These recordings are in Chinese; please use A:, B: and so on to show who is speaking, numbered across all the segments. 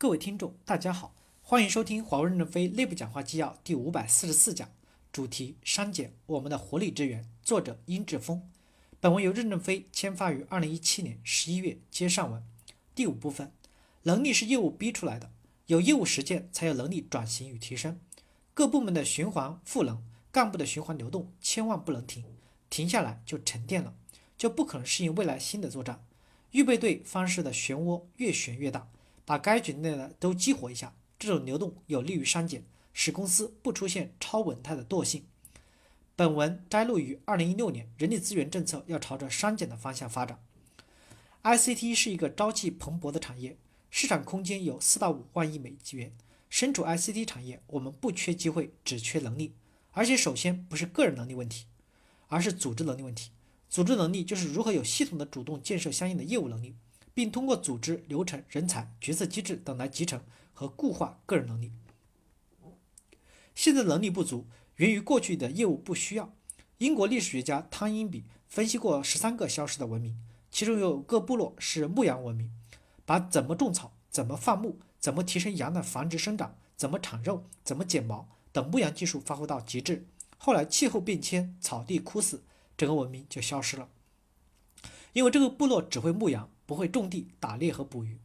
A: 各位听众，大家好，欢迎收听华为任正非内部讲话纪要第五百四十四讲，主题删减我们的活力之源，作者殷志峰。本文由任正非签发于二零一七年十一月接上文。第五部分，能力是业务逼出来的，有业务实践才有能力转型与提升。各部门的循环赋能，干部的循环流动，千万不能停，停下来就沉淀了，就不可能适应未来新的作战。预备队方式的漩涡越旋越大。把该局内的都激活一下，这种流动有利于删减，使公司不出现超稳态的惰性。本文摘录于二零一六年，人力资源政策要朝着删减的方向发展。ICT 是一个朝气蓬勃的产业，市场空间有四到五万亿美元。身处 ICT 产业，我们不缺机会，只缺能力。而且首先不是个人能力问题，而是组织能力问题。组织能力就是如何有系统的主动建设相应的业务能力。并通过组织、流程、人才、决策机制等来集成和固化个人能力。现在能力不足，源于过去的业务不需要。英国历史学家汤因比分析过十三个消失的文明，其中有个部落是牧羊文明，把怎么种草、怎么放牧、怎么提升羊的繁殖生长、怎么产肉、怎么剪毛等牧羊技术发挥到极致。后来气候变迁，草地枯死，整个文明就消失了。因为这个部落只会牧羊。不会种地、打猎和捕鱼。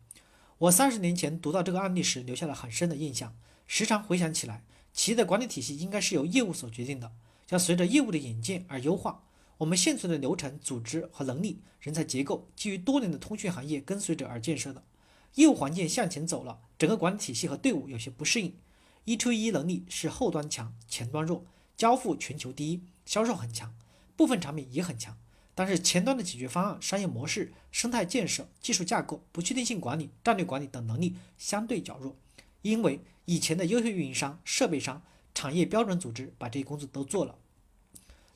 A: 我三十年前读到这个案例时，留下了很深的印象。时常回想起来，企业的管理体系应该是由业务所决定的，要随着业务的演进而优化。我们现存的流程、组织和能力、人才结构，基于多年的通讯行业跟随者而建设的。业务环境向前走了，整个管理体系和队伍有些不适应。一推一能力是后端强、前端弱，交付全球第一，销售很强，部分产品也很强。但是前端的解决方案、商业模式、生态建设、技术架构、不确定性管理、战略管理等能力相对较弱，因为以前的优秀运营商、设备商、产业标准组织把这些工作都做了。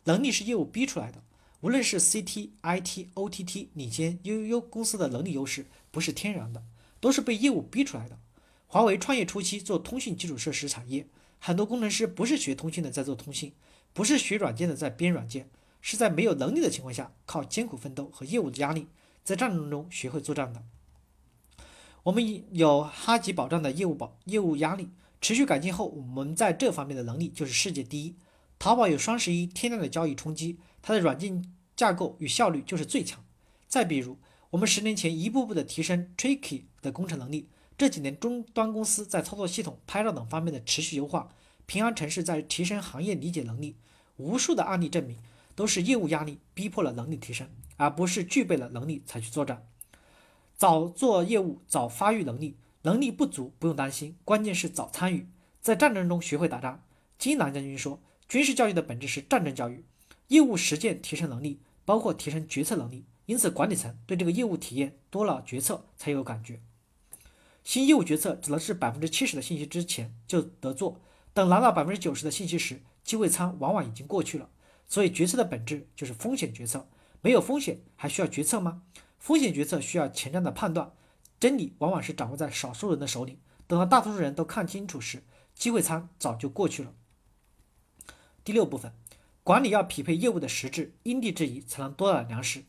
A: 能力是业务逼出来的，无论是 CT、IT、OTT 领先 UUU 公司的能力优势不是天然的，都是被业务逼出来的。华为创业初期做通讯基础设施产业，很多工程师不是学通讯的在做通信，不是学软件的在编软件。是在没有能力的情况下，靠艰苦奋斗和业务的压力，在战争中学会作战的。我们有哈吉保障的业务保业务压力，持续改进后，我们在这方面的能力就是世界第一。淘宝有双十一天量的交易冲击，它的软件架构与效率就是最强。再比如，我们十年前一步步的提升 Tricky 的工程能力，这几年终端公司在操作系统、拍照等方面的持续优化，平安城市在提升行业理解能力，无数的案例证明。都是业务压力逼迫了能力提升，而不是具备了能力才去作战。早做业务，早发育能力，能力不足不用担心，关键是早参与，在战争中学会打仗。金南将军说，军事教育的本质是战争教育，业务实践提升能力，包括提升决策能力。因此，管理层对这个业务体验多了决策才有感觉。新业务决策只能是百分之七十的信息之前就得做，等拿到百分之九十的信息时，机会仓往往已经过去了。所以决策的本质就是风险决策，没有风险还需要决策吗？风险决策需要前瞻的判断，真理往往是掌握在少数人的手里。等到大多数人都看清楚时，机会仓早就过去了。第六部分，管理要匹配业务的实质，因地制宜才能多产粮食。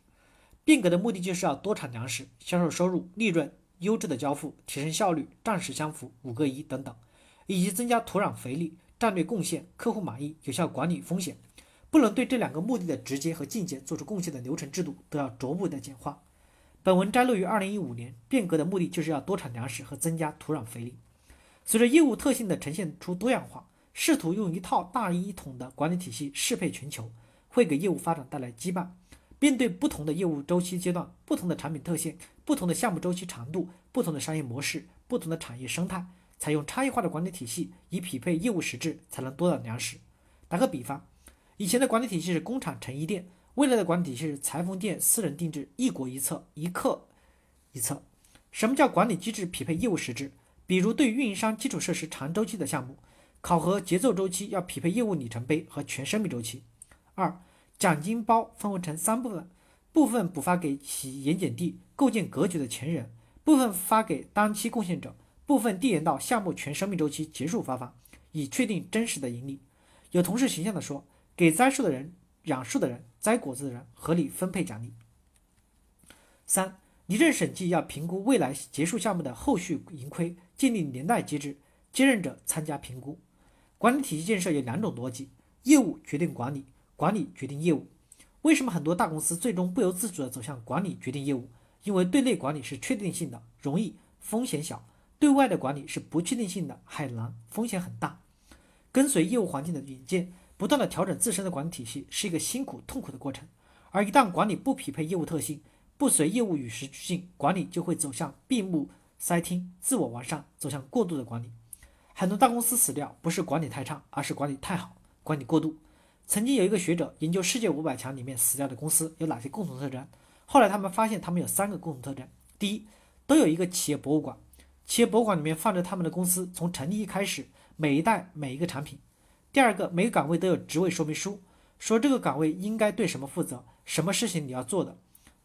A: 变革的目的就是要多产粮食，销售收入、利润、优质的交付、提升效率、战时相符、五个一等等，以及增加土壤肥力、战略贡献、客户满意、有效管理风险。不能对这两个目的的直接和间接做出贡献的流程制度都要逐步的简化。本文摘录于二零一五年，变革的目的就是要多产粮食和增加土壤肥力。随着业务特性的呈现出多样化，试图用一套大一统的管理体系适配全球，会给业务发展带来羁绊。面对不同的业务周期阶段、不同的产品特性、不同的项目周期长度、不同的商业模式、不同的产业生态，采用差异化的管理体系，以匹配业务实质，才能多产粮食。打个比方。以前的管理体系是工厂成衣店，未来的管理体系是裁缝店私人定制，一国一策，一客一策。什么叫管理机制匹配业务实质？比如对运营商基础设施长周期的项目，考核节奏周期要匹配业务里程碑和全生命周期。二，奖金包分为成三部分，部分补发给其盐碱地构建格局的前人，部分发给当期贡献者，部分递延到项目全生命周期结束发放，以确定真实的盈利。有同事形象地说。给栽树的人、养树的人、摘果子的人合理分配奖励。三、离任审计要评估未来结束项目的后续盈亏，建立连带机制，接任者参加评估。管理体系建设有两种逻辑：业务决定管理，管理决定业务。为什么很多大公司最终不由自主地走向管理决定业务？因为对内管理是确定性的，容易，风险小；对外的管理是不确定性的，很难，风险很大。跟随业务环境的演进，不断的调整自身的管理体系，是一个辛苦痛苦的过程。而一旦管理不匹配业务特性，不随业务与时俱进，管理就会走向闭目塞听、自我完善，走向过度的管理。很多大公司死掉，不是管理太差，而是管理太好，管理过度。曾经有一个学者研究世界五百强里面死掉的公司有哪些共同特征，后来他们发现他们有三个共同特征：第一，都有一个企业博物馆，企业博物馆里面放着他们的公司从成立一开始每一代每一个产品；第二个，每个岗位都有职位说明书，说这个岗位应该对什么负责，什么事情你要做的。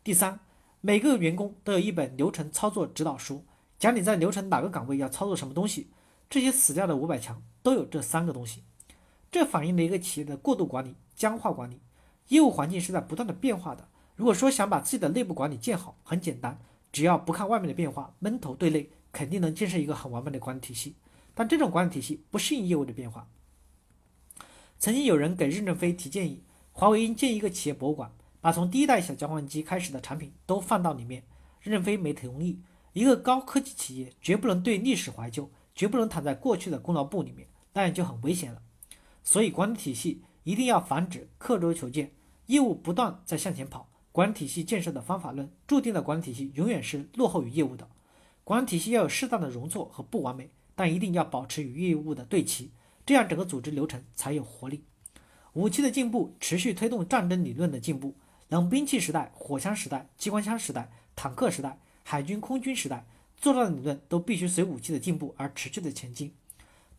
A: 第三，每个员工都有一本流程操作指导书，讲你在流程哪个岗位要操作什么东西。这些死掉的五百强都有这三个东西，这反映了一个企业的过度管理、僵化管理。业务环境是在不断的变化的。如果说想把自己的内部管理建好，很简单，只要不看外面的变化，闷头对内，肯定能建设一个很完美的管理体系。但这种管理体系不适应业务的变化。曾经有人给任正非提建议，华为应建一个企业博物馆。把从第一代小交换机开始的产品都放到里面，任正非没同意。一个高科技企业绝不能对历史怀旧，绝不能躺在过去的功劳簿里面，那样就很危险了。所以管理体系一定要防止刻舟求剑，业务不断在向前跑。管理体系建设的方法论注定了管理体系永远是落后于业务的。管理体系要有适当的容错和不完美，但一定要保持与业务的对齐，这样整个组织流程才有活力。武器的进步持续推动战争理论的进步。冷兵器时代、火枪时代、机关枪时代、坦克时代、海军空军时代，作战理论都必须随武器的进步而持续的前进。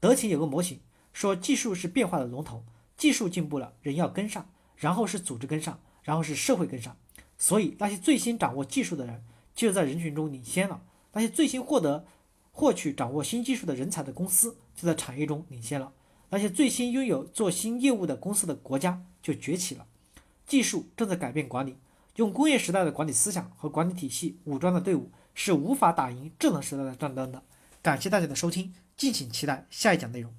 A: 德勤有个模型，说技术是变化的龙头，技术进步了，人要跟上，然后是组织跟上，然后是社会跟上。所以那些最先掌握技术的人，就在人群中领先了；那些最先获得、获取、掌握新技术的人才的公司，就在产业中领先了；那些最新拥有做新业务的公司的国家，就崛起了。技术正在改变管理，用工业时代的管理思想和管理体系武装的队伍是无法打赢智能时代的战争的。感谢大家的收听，敬请期待下一讲内容。